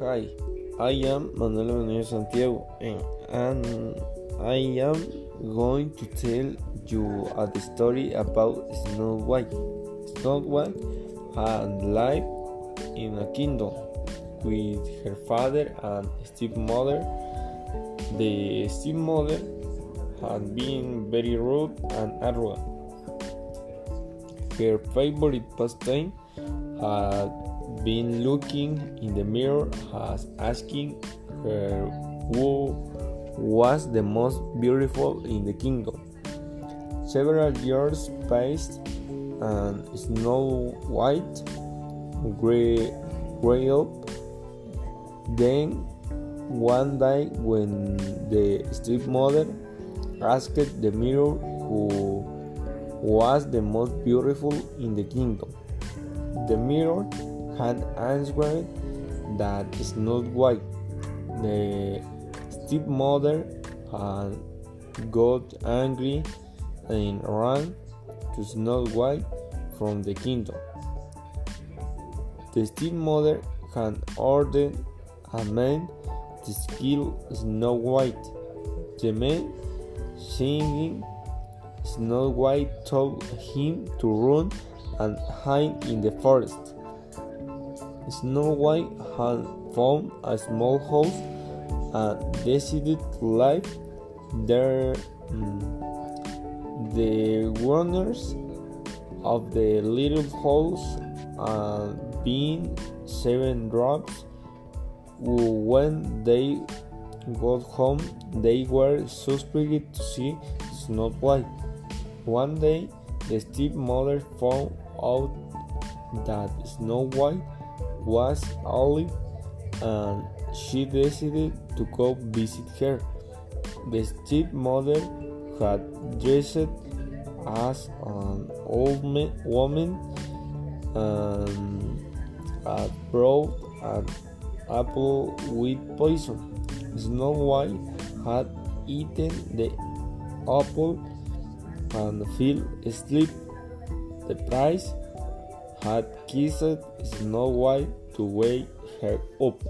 Hi, I am Manuel Manuel Santiago and, and I am going to tell you a story about Snow White. Snow White had lived in a kingdom with her father and stepmother. The stepmother had been very rude and arrogant. Her favorite pastime had been looking in the mirror as asking her who was the most beautiful in the kingdom. Several years passed and Snow White grew up. Then one day when the stepmother asked the mirror who was the most beautiful in the kingdom. The mirror had answered that Snow White. The stepmother got angry and ran to Snow White from the kingdom. The stepmother had ordered a man to kill Snow White. The man, seeing Snow White, told him to run and hide in the forest. Snow White had found a small house and decided to live there. Mm, the owners of the little house and being seven drops, when they got home they were suspected to see Snow White. One day the stepmother found out that Snow White was alive and she decided to go visit her. The stepmother had dressed as an old woman and had brought an apple with poison. Snow White had eaten the apple and fell asleep. The priest had kissed Snow White to wake her up.